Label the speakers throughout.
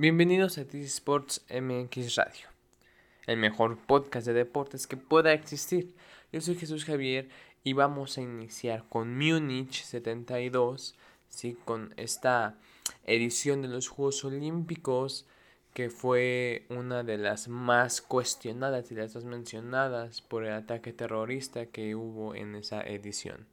Speaker 1: Bienvenidos a T Sports MX Radio, el mejor podcast de deportes que pueda existir. Yo soy Jesús Javier y vamos a iniciar con Múnich 72, ¿sí? con esta edición de los Juegos Olímpicos que fue una de las más cuestionadas y las más mencionadas por el ataque terrorista que hubo en esa edición.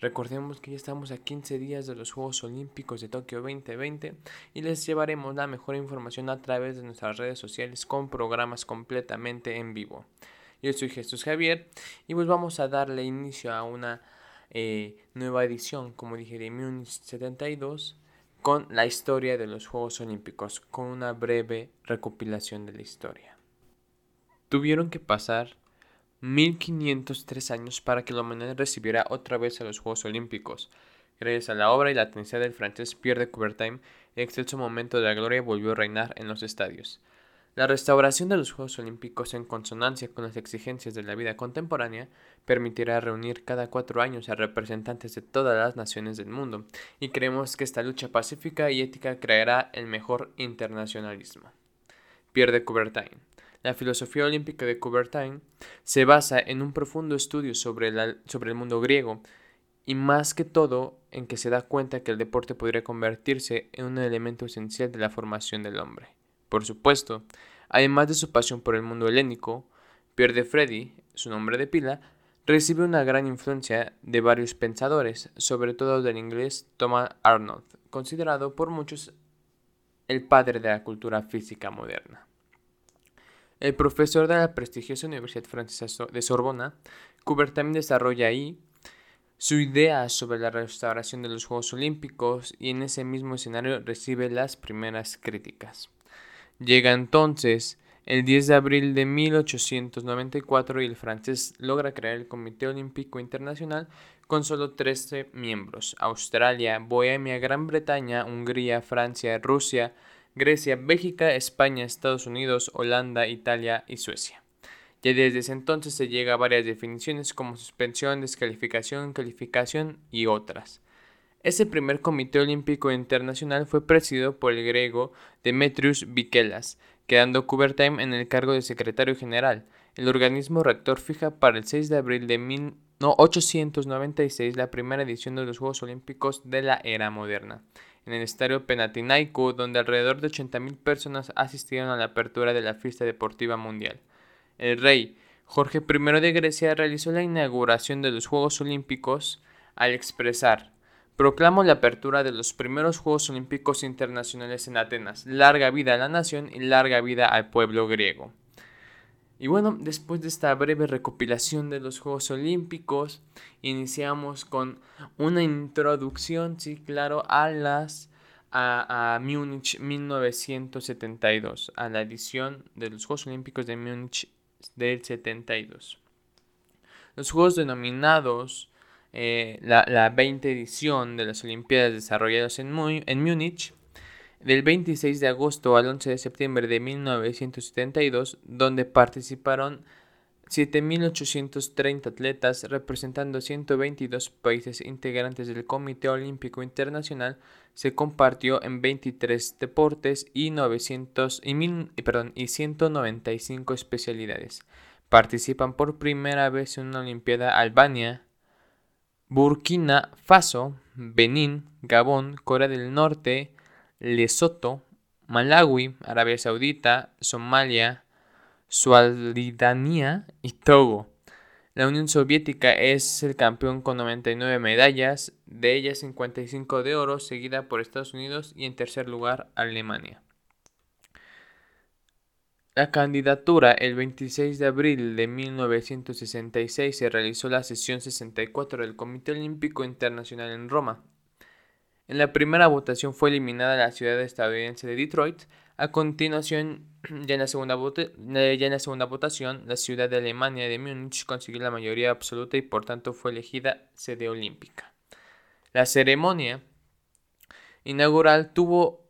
Speaker 1: Recordemos que ya estamos a 15 días de los Juegos Olímpicos de Tokio 2020 y les llevaremos la mejor información a través de nuestras redes sociales con programas completamente en vivo. Yo soy Jesús Javier y pues vamos a darle inicio a una eh, nueva edición, como dije, de Munich 72 con la historia de los Juegos Olímpicos, con una breve recopilación de la historia. Tuvieron que pasar 1503 años para que la humanidad recibiera otra vez a los Juegos Olímpicos. Gracias a la obra y la tenacidad del francés Pierre de Coubertin, el excelso momento de la gloria volvió a reinar en los estadios. La restauración de los Juegos Olímpicos en consonancia con las exigencias de la vida contemporánea permitirá reunir cada cuatro años a representantes de todas las naciones del mundo, y creemos que esta lucha pacífica y ética creará el mejor internacionalismo. Pierre de Coubertin. La filosofía olímpica de Coubertin se basa en un profundo estudio sobre, sobre el mundo griego, y más que todo en que se da cuenta que el deporte podría convertirse en un elemento esencial de la formación del hombre. Por supuesto, además de su pasión por el mundo helénico, Pierre de Freddy, su nombre de pila, recibe una gran influencia de varios pensadores, sobre todo del inglés Thomas Arnold, considerado por muchos el padre de la cultura física moderna. El profesor de la prestigiosa Universidad Francesa de Sorbona, Coubertin desarrolla ahí su idea sobre la restauración de los Juegos Olímpicos y en ese mismo escenario recibe las primeras críticas. Llega entonces el 10 de abril de 1894 y el francés logra crear el Comité Olímpico Internacional con solo 13 miembros. Australia, Bohemia, Gran Bretaña, Hungría, Francia, Rusia, Grecia, Bélgica, España, Estados Unidos, Holanda, Italia y Suecia. Ya desde ese entonces se llega a varias definiciones como suspensión, descalificación, calificación y otras. Ese primer Comité Olímpico Internacional fue presidido por el griego Demetrius Vikelas, quedando Coubertin en el cargo de secretario general. El organismo rector fija para el 6 de abril de 1896 la primera edición de los Juegos Olímpicos de la era moderna, en el estadio Penatinaico, donde alrededor de 80.000 personas asistieron a la apertura de la fiesta deportiva mundial. El rey Jorge I de Grecia realizó la inauguración de los Juegos Olímpicos al expresar proclamo la apertura de los primeros Juegos Olímpicos Internacionales en Atenas. Larga vida a la nación y larga vida al pueblo griego. Y bueno, después de esta breve recopilación de los Juegos Olímpicos, iniciamos con una introducción, sí, claro, a las a, a Múnich 1972, a la edición de los Juegos Olímpicos de Múnich del 72. Los Juegos denominados eh, la, la, 20 edición de las Olimpiadas desarrolladas en, Múnich, del 26 de agosto al 11 de septiembre de 1972, donde participaron 7.830 atletas representando 122 países integrantes del Comité Olímpico Internacional, se compartió en 23 deportes y, 900, y, perdón, y 195 especialidades. Participan por primera vez en una Olimpiada Albania, Burkina Faso, Benín, Gabón, Corea del Norte, Lesoto, Malawi, Arabia Saudita, Somalia, Sualdania y Togo. La Unión Soviética es el campeón con 99 medallas, de ellas 55 de oro, seguida por Estados Unidos y en tercer lugar Alemania. La candidatura el 26 de abril de 1966 se realizó la sesión 64 del Comité Olímpico Internacional en Roma. En la primera votación fue eliminada la ciudad estadounidense de Detroit. A continuación, ya en la segunda, eh, ya en la segunda votación, la ciudad de Alemania de Múnich consiguió la mayoría absoluta y por tanto fue elegida sede olímpica. La ceremonia inaugural tuvo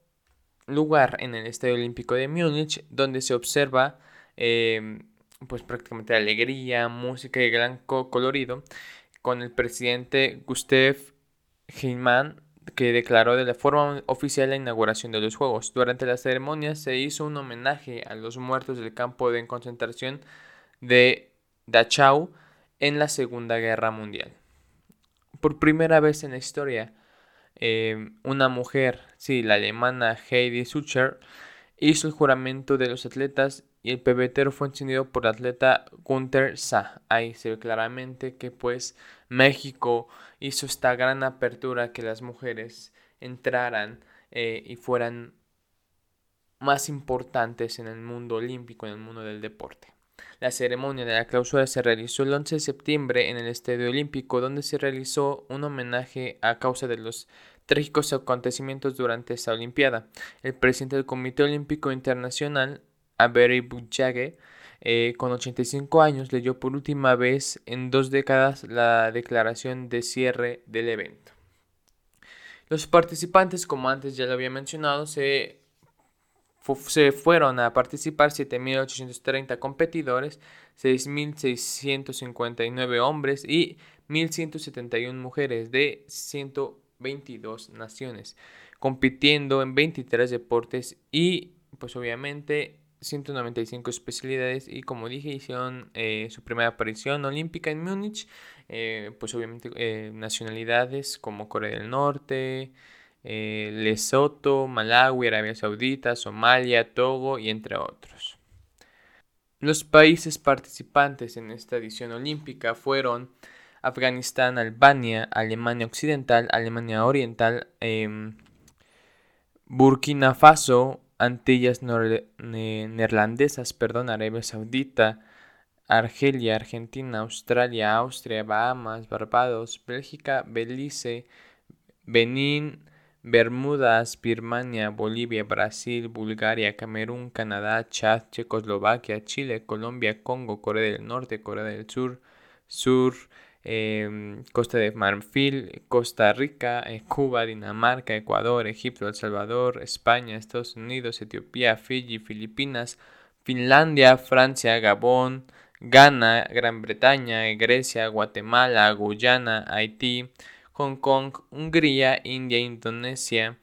Speaker 1: lugar en el Estadio Olímpico de Múnich, donde se observa em, pues prácticamente alegría, música y gran colorido, con el presidente Gustav Heimann que declaró de la forma oficial la inauguración de los Juegos. Durante la ceremonia se hizo un homenaje a los muertos del campo de concentración de Dachau en la Segunda Guerra Mundial. Por primera vez en la historia, eh, una mujer, sí, la alemana Heidi Sucher, hizo el juramento de los atletas y el pebetero fue encendido por el atleta Gunther Sa. Ahí se ve claramente que pues México hizo esta gran apertura que las mujeres entraran eh, y fueran más importantes en el mundo olímpico, en el mundo del deporte. La ceremonia de la clausura se realizó el 11 de septiembre en el Estadio Olímpico, donde se realizó un homenaje a causa de los trágicos acontecimientos durante esta Olimpiada. El presidente del Comité Olímpico Internacional, Avery Bujage, eh, con 85 años, leyó por última vez en dos décadas la declaración de cierre del evento. Los participantes, como antes ya lo había mencionado, se, se fueron a participar 7.830 competidores, 6.659 hombres y 1.171 mujeres de 122 naciones, compitiendo en 23 deportes y pues obviamente 195 especialidades y como dije hicieron eh, su primera aparición olímpica en Múnich, eh, pues obviamente eh, nacionalidades como Corea del Norte, Lesoto, Malawi, Arabia Saudita, Somalia, Togo y entre otros. Los países participantes en esta edición olímpica fueron Afganistán, Albania, Alemania Occidental, Alemania Oriental, em, Burkina Faso, Antillas Neerlandesas, perdón, Arabia Saudita, Argelia, Argentina, Australia, Austria, Bahamas, Barbados, Bélgica, Belice, Benín, Bermudas, Birmania, Bolivia, Brasil, Bulgaria, Camerún, Canadá, Chad, Checoslovaquia, Chile, Colombia, Congo, Corea del Norte, Corea del Sur, Sur, Em, Costa de Marfil, Costa Rica, eh, Cuba, Dinamarca, Ecuador, Egipto, El Salvador, España, Estados Unidos, Etiopía, Fiji, Filipinas, Finlandia, Francia, Gabón, Ghana, Gran Bretaña, Grecia, Guatemala, Guyana, Haití, Hong Kong, Hungría, India, Indonesia,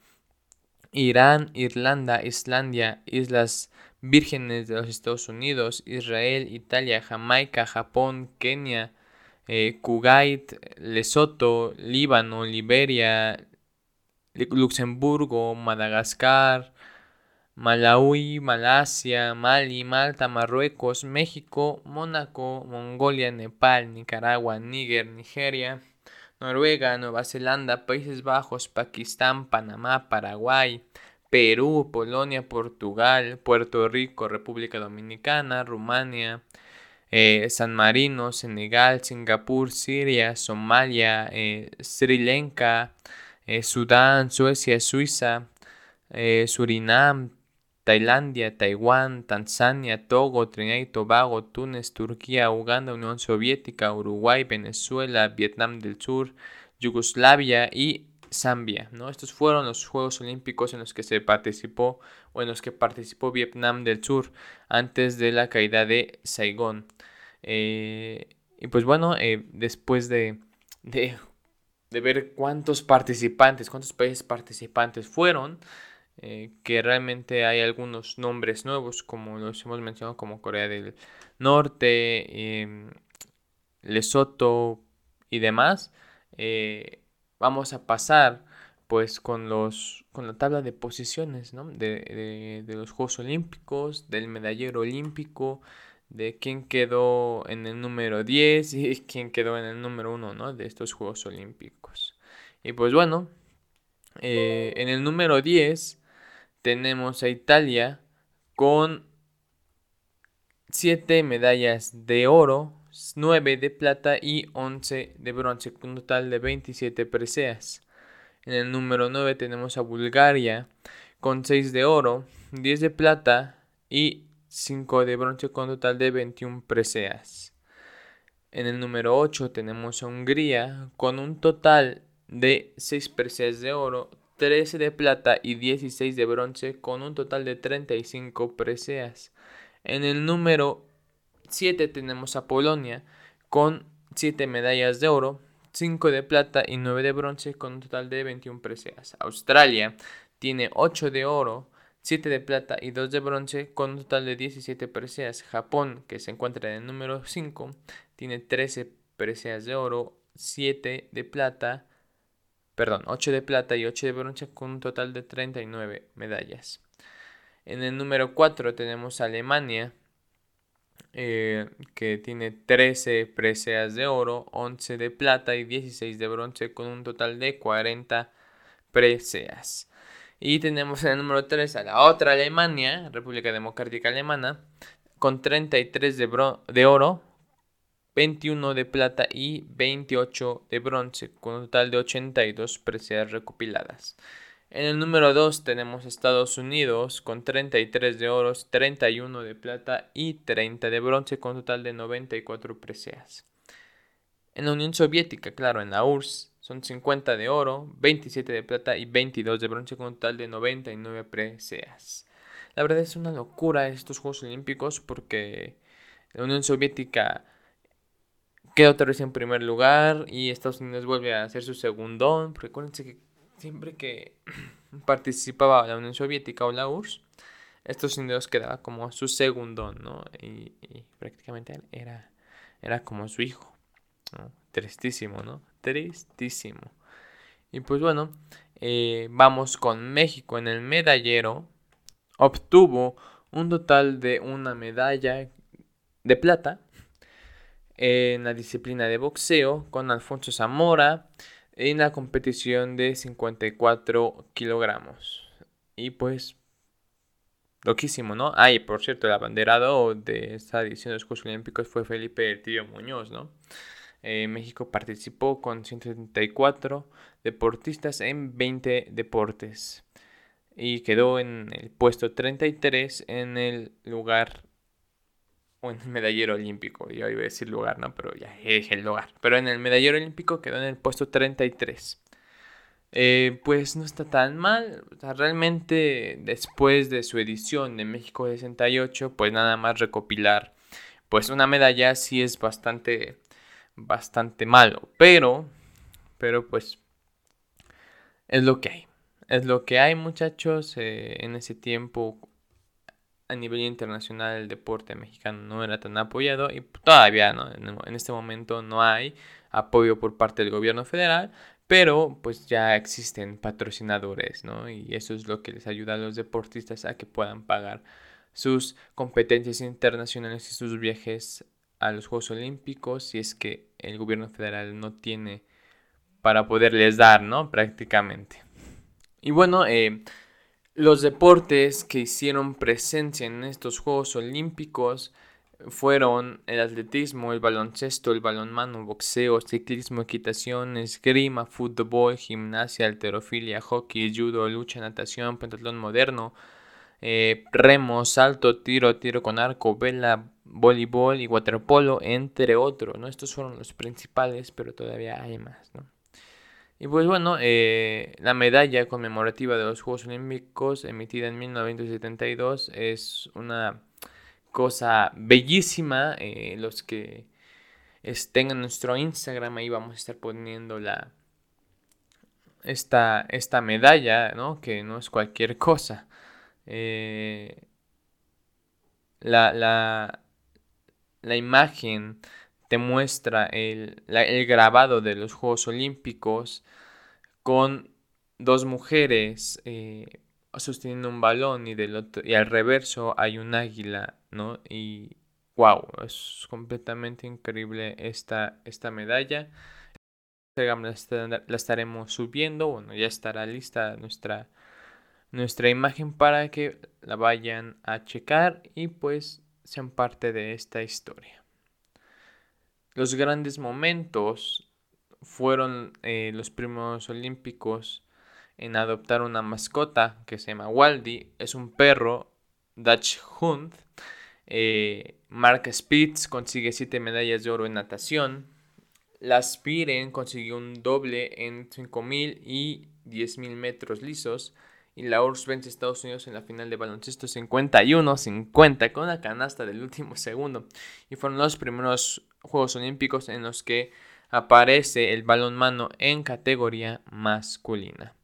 Speaker 1: Irán, Irlanda, Islandia, Islas Vírgenes de los Estados Unidos, Israel, Italia, Jamaica, Japón, Kenia, eh, Kuwait, Lesoto, Líbano, Liberia, Luxemburgo, Madagascar, Malawi, Malasia, Mali, Malta, Marruecos, México, Mónaco, Mongolia, Nepal, Nicaragua, Níger, Nigeria, Noruega, Nueva Zelanda, Países Bajos, Pakistán, Panamá, Paraguay, Perú, Polonia, Portugal, Puerto Rico, República Dominicana, Rumania, eh, San Marino, Senegal, Singapur, Siria, Somalia, eh, Sri Lanka, eh, Sudán, Suecia, Suiza, Surinam, Tailandia, Taiwán, Tanzania, Togo, Trinidad y Tobago, Túnez, Turquía, Uganda, Unión Soviética, Uruguay, Venezuela, Vietnam del Sur, Yugoslavia y Zambia. ¿no? Estos fueron los Juegos Olímpicos en los que se participó o en los que participó Vietnam del Sur antes de la caída de Saigón. Eh, y pues bueno, eh, después de, de, ver cuántos participantes, cuántos países participantes fueron, eh, que realmente hay algunos nombres nuevos, como los hemos mencionado, como Corea del Norte, em, Lesoto y demás vamos a pasar pues con los con la tabla de posiciones de, los Juegos Olímpicos, del medallero olímpico, de quién quedó en el número 10 y quién quedó en el número 1 ¿no? de estos Juegos Olímpicos. Y pues bueno, eh, en el número 10 tenemos a Italia con 7 medallas de oro, 9 de plata y 11 de bronce, con un total de 27 preseas. En el número 9 tenemos a Bulgaria con 6 de oro, 10 de plata y 5 de bronce con un total de 21 preseas. En el número 8 tenemos a Hungría con un total de 6 preseas de oro, 13 de plata y 16 de bronce con un total de 35 preseas. En el número 7 tenemos a Polonia con 7 medallas de oro, 5 de plata y 9 de bronce con un total de 21 preseas. Australia tiene 8 de oro, 7 de plata y 2 de bronce con un total de 17 preseas. Japón, que se encuentra en el número 5, tiene 13 preseas de oro, 7 de plata, perdón, 8 de plata y 8 de bronce con un total de 39 medallas. En el número 4 tenemos Alemania, eh, que tiene 13 preseas de oro, 11 de plata y 16 de bronce con un total de 40 preseas. Y tenemos en el número 3 a la otra Alemania, República Democrática Alemana, con 33 de, de oro, 21 de plata y 28 de bronce, con un total de 82 preseas recopiladas. En el número 2 tenemos Estados Unidos con 33 de oro, 31 de plata y 30 de bronce con un total de 94 preseas. En la Unión Soviética, claro, en la URSS son 50 de oro, 27 de plata y 22 de bronce con un total de 99 preseas. La verdad es una locura estos Juegos Olímpicos porque la Unión Soviética queda otra vez en primer lugar y Estados Unidos vuelve a hacer su segundón. Recuérdense que siempre que participaba la Unión Soviética o la URSS, Estados Unidos quedaba como su segundo, ¿no? Y, prácticamente era, era como su hijo. Tristísimo, ¿no? Tristísimo. Y pues bueno, eh, vamos con México en el medallero. Obtuvo un total de una medalla de plata en la disciplina de boxeo con Alfonso Zamora en la competición de 54 kilogramos. Y pues, loquísimo, ¿no? Ah, por cierto, el abanderado de esta edición de los Juegos Olímpicos fue Felipe El Tío Muñoz, ¿no? Eh, México participó con 174 deportistas en 20 deportes y quedó en el puesto 33 en el lugar o en el medallero olímpico. Yo iba a decir lugar, ¿no? Pero ya dije el lugar. Pero en el medallero olímpico quedó en el puesto 33. Eh, pues no está tan mal. realmente después de su edición de México 68, pues nada más recopilar pues una medalla sí es bastante bastante malo, pero pero pues es lo que hay. Es lo que hay, muchachos. Eh, en ese tiempo a nivel internacional el deporte mexicano no era tan apoyado y todavía no, en este momento no hay apoyo por parte del gobierno federal, pero pues ya existen patrocinadores, ¿no? Y eso es lo que les ayuda a los deportistas a que puedan pagar sus competencias internacionales y sus viajes a los Juegos Olímpicos si es que el gobierno federal no tiene para poderles dar, ¿no? Prácticamente. Y bueno, eh, los deportes que hicieron presencia en estos Juegos Olímpicos fueron el atletismo, el baloncesto, el balonmano, boxeo, ciclismo, equitación, esgrima, fútbol, gimnasia, alterofilia, hockey, judo, lucha, natación, pentatlón moderno, eh, remo, salto, tiro, tiro con arco, vela, voleibol y waterpolo, entre otros. ¿no? Estos fueron los principales, pero todavía hay más. ¿no? Y pues bueno, eh, la medalla conmemorativa de los Juegos Olímpicos emitida en 1972 es una cosa bellísima. Eh, los que estén en nuestro Instagram, ahí vamos a estar poniendo la, esta, esta medalla, ¿no? que no es cualquier cosa. Eh, la, la, la imagen te muestra el, grabado de los Juegos Olímpicos con dos mujeres eh, sosteniendo un balón y, del otro, y al reverso hay un águila, ¿no? Y wow, es completamente increíble esta, esta medalla. La, la estaremos subiendo, bueno, ya estará lista nuestra, nuestra imagen para que la vayan a checar y pues sean parte de esta historia. Los grandes momentos fueron eh, los primeros olímpicos en adoptar una mascota que se llama Waldy. Es un perro Dutch Hund. Eh, Mark Spitz consigue 7 medallas de oro en natación. Las Spiren consiguió un doble en 5000 y 10000 metros lisos. Y la URSS vence a Estados Unidos en la final de baloncesto 51-50 con una canasta del último segundo. Y fueron los primeros Juegos Olímpicos en los que aparece el balonmano en categoría masculina.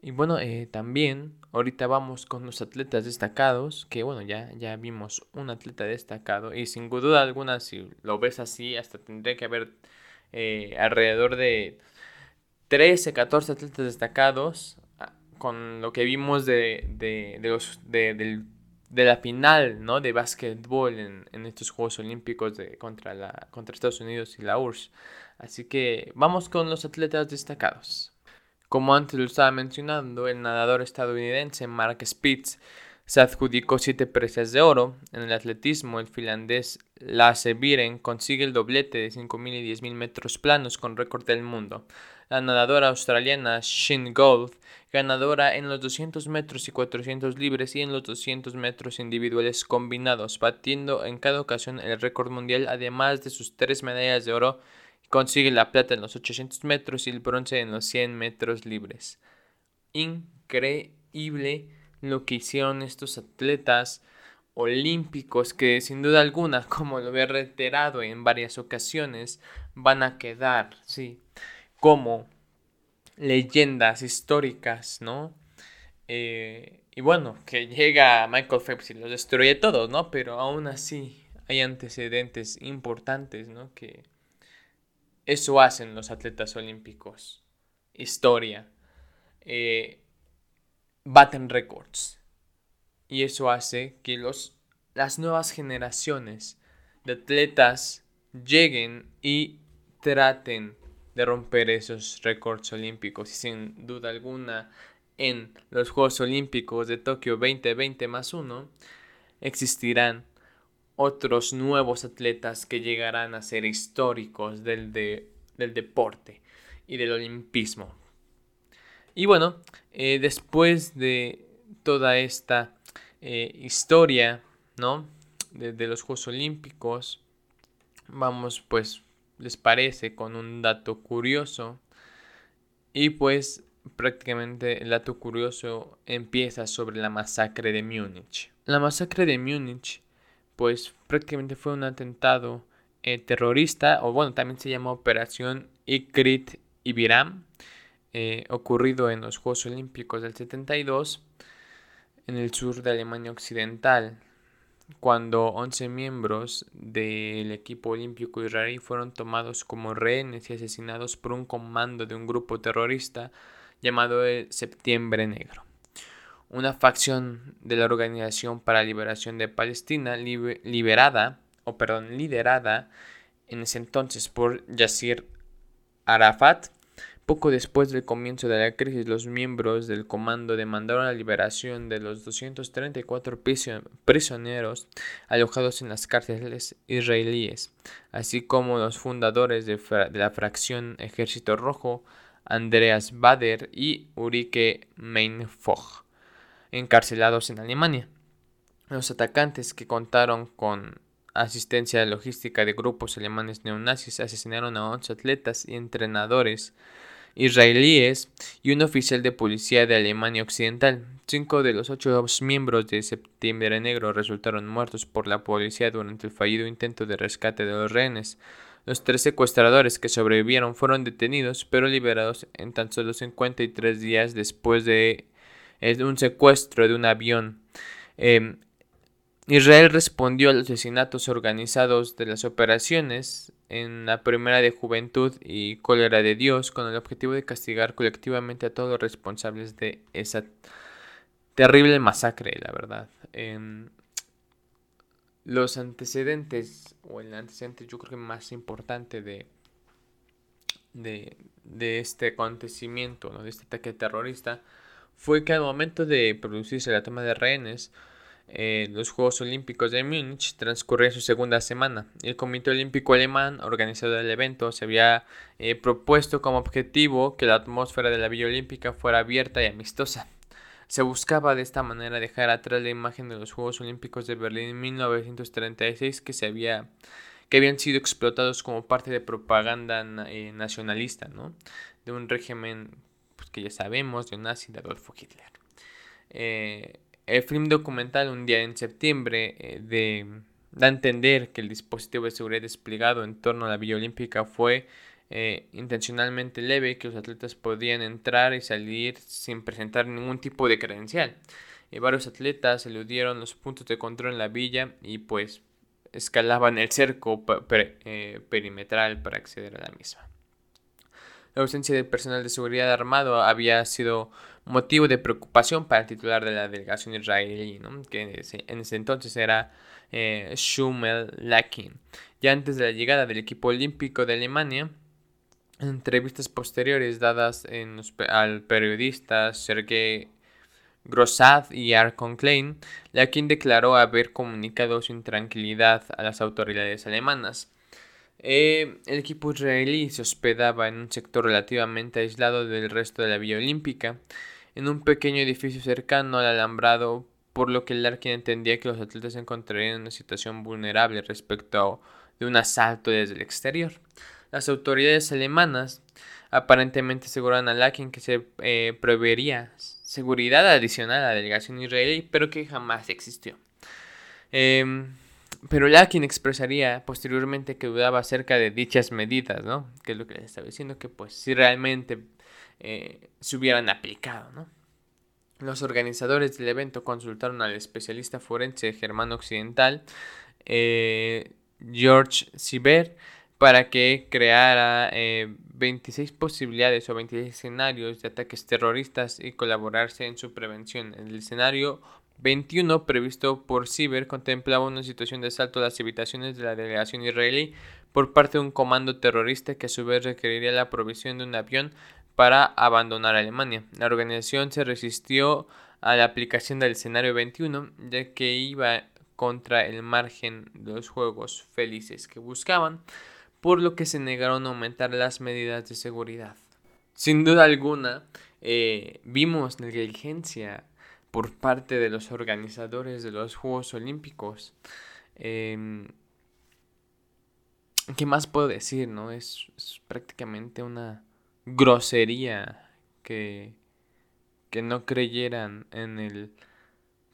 Speaker 1: Y bueno, eh, también ahorita vamos con los atletas destacados, que bueno, ya, ya vimos un atleta destacado y sin duda alguna, si lo ves así, hasta tendría que haber eh, alrededor de 13, 14 atletas destacados con lo que vimos de, de, de los, de, la final ¿no? de básquetbol en, en, estos Juegos Olímpicos de, contra, la, contra Estados Unidos y la URSS. Así que vamos con los atletas destacados. Como antes lo estaba mencionando, el nadador estadounidense Mark Spitz se adjudicó siete presas de oro. En el atletismo, el finlandés Lasse Viren consigue el doblete de 5.000 y 10.000 metros planos con récord del mundo. La nadadora australiana Shin Gold, ganadora en los 200 metros y 400 libres y en los 200 metros individuales combinados, batiendo en cada ocasión el récord mundial, además de sus tres medallas de oro Consigue la plata en los 800 metros y el bronce en los 100 metros libres. Increíble lo que hicieron estos atletas olímpicos que sin duda alguna, como lo he reiterado en varias ocasiones, van a quedar, sí, como leyendas históricas, ¿no? Eh, y bueno, que llega Michael Phelps y los destruye todos, ¿no? Pero aún así hay antecedentes importantes, ¿no? Que, eso hacen los atletas olímpicos. Historia. Eh, baten récords. Y eso hace que los, las nuevas generaciones de atletas lleguen y traten de romper esos récords olímpicos. Y sin duda alguna, en los Juegos Olímpicos de Tokio 2020 más 1 existirán otros nuevos atletas que llegarán a ser históricos del, del deporte y del olimpismo. Y bueno, eh, después de toda esta eh, historia, ¿no? De, de, los Juegos Olímpicos, vamos pues, les parece, con un dato curioso. Y pues prácticamente el dato curioso empieza sobre la masacre de Múnich. La masacre de Múnich pues prácticamente fue un atentado eh, terrorista, o bueno, también se llama Operación Ikrit Ibiram, eh, ocurrido en los Juegos Olímpicos del 72 en el sur de Alemania Occidental, cuando 11 miembros del equipo olímpico israelí fueron tomados como rehenes y asesinados por un comando de un grupo terrorista llamado el Septiembre Negro una facción de la Organización para la Liberación de Palestina liberada, o perdón, liderada en ese entonces por Yasser Arafat. Poco después del comienzo de la crisis, los miembros del comando demandaron la liberación de los 234 prisioneros alojados en las cárceles israelíes, así como los fundadores de, la fracción Ejército Rojo, Andreas Bader y Ulrike Meinfoch encarcelados en Alemania. Los atacantes que contaron con asistencia logística de grupos alemanes neonazis asesinaron a 11 atletas y entrenadores israelíes y un oficial de policía de Alemania Occidental. Cinco de los ocho miembros de Septiembre Negro resultaron muertos por la policía durante el fallido intento de rescate de los rehenes. Los tres secuestradores que sobrevivieron fueron detenidos pero liberados en tan solo 53 días después de un secuestro de un avión. Em, Israel respondió a los asesinatos organizados de las operaciones en la primera de Juventud y Cólera de Dios con el objetivo de castigar colectivamente a todos los responsables de esa terrible masacre, la verdad. Em, los antecedentes, o el antecedente yo creo que más importante de, de, de este acontecimiento, de este ataque terrorista, fue que al momento de producirse la toma de rehenes, eh, los Juegos Olímpicos de Múnich transcurría su segunda semana. El Comité Olímpico Alemán, organizador del evento, se había eh, propuesto como objetivo que la atmósfera de la Villa Olímpica fuera abierta y amistosa. Se buscaba de esta manera dejar atrás la imagen de los Juegos Olímpicos de Berlín en 1936 que, se había, que habían sido explotados como parte de propaganda eh, nacionalista, ¿no? de un régimen que ya sabemos, de nazi de Adolfo Hitler. Eh, el film documental Un día en septiembre eh, de, da a entender que el dispositivo de seguridad desplegado en torno a la Villa Olímpica fue eh, intencionalmente leve, que los atletas podían entrar y salir sin presentar ningún tipo de credencial. Y varios atletas eludieron los puntos de control en la villa y pues escalaban el cerco eh, perimetral para acceder a la misma. La ausencia de personal de seguridad armado había sido motivo de preocupación para el titular de la delegación israelí, que en ese, entonces era eh, Shumel Lakin. Ya antes de la llegada del equipo olímpico de Alemania, en entrevistas posteriores dadas al periodista Sergei Grossad y Arkon Klein, Lakin declaró haber comunicado su intranquilidad a las autoridades alemanas. Eh, el equipo israelí se hospedaba en un sector relativamente aislado del resto de la Villa Olímpica, en un pequeño edificio cercano al alambrado, por lo que Larkin entendía que los atletas se encontrarían en una situación vulnerable respecto de un asalto desde el exterior. Las autoridades alemanas aparentemente aseguraron a Larkin que se eh, proveería seguridad adicional a la delegación israelí, pero que jamás existió. Em, pero Larkin expresaría posteriormente que dudaba acerca de dichas medidas, ¿no? Que es lo que les estaba diciendo, que pues si realmente eh, se hubieran aplicado, ¿no? Los organizadores del evento consultaron al especialista forense germano occidental, eh, George Sieber, para que creara 26 eh, posibilidades o 26 escenarios de ataques terroristas y colaborarse en su prevención. El escenario 21 previsto por Ciber contemplaba una situación de asalto a las habitaciones de la delegación israelí por parte de un comando terrorista que a su vez requeriría la provisión de un avión para abandonar Alemania. La organización se resistió a la aplicación del escenario 21 ya que iba contra el margen de los juegos felices que buscaban, por lo que se negaron a aumentar las medidas de seguridad. Sin duda alguna, eh, vimos negligencia por parte de los organizadores de los Juegos Olímpicos. Em, ¿Qué más puedo decir? No? Es, es prácticamente una grosería que, que no creyeran en el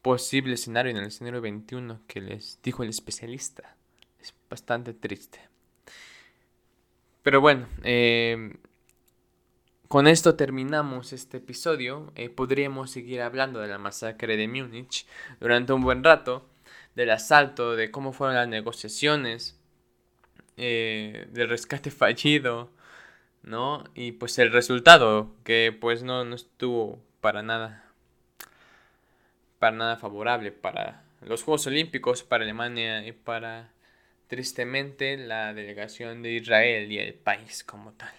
Speaker 1: posible escenario, en el escenario 21 que les dijo el especialista. Es bastante triste. Pero bueno, eh, con esto terminamos este episodio. Eh, podríamos seguir hablando de la masacre de Múnich durante un buen rato, del asalto, de cómo fueron las negociaciones, eh, del rescate fallido, ¿no? Y pues el resultado, que pues no, no estuvo para nada, para nada favorable para los Juegos Olímpicos, para Alemania y para, tristemente, la delegación de Israel y el país como tal.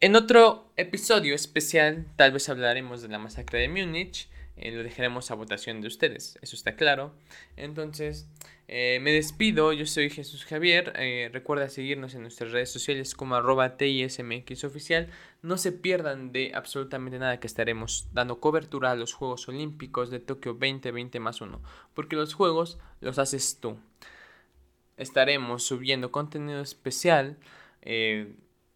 Speaker 1: En otro episodio especial, tal vez hablaremos de la masacre de Múnich. Eh, lo dejaremos a votación de ustedes, eso está claro. Entonces, eh, me despido, yo soy Jesús Javier. Eh, recuerda seguirnos en nuestras redes sociales como arroba TISMX oficial. No se pierdan de absolutamente nada que estaremos dando cobertura a los Juegos Olímpicos de Tokio 2020 más 1. Porque los juegos los haces tú. Estaremos subiendo contenido especial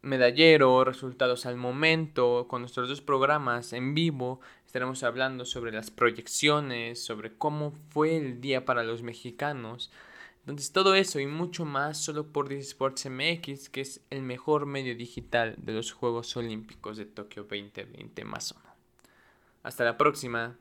Speaker 1: medallero, resultados al momento, con nuestros dos programas en vivo. Estaremos hablando sobre las proyecciones, sobre cómo fue el día para los mexicanos. Entonces todo eso y mucho más solo por Sports MX, que es el mejor medio digital de los Juegos Olímpicos de Tokio 2020 más o menos. Hasta la próxima.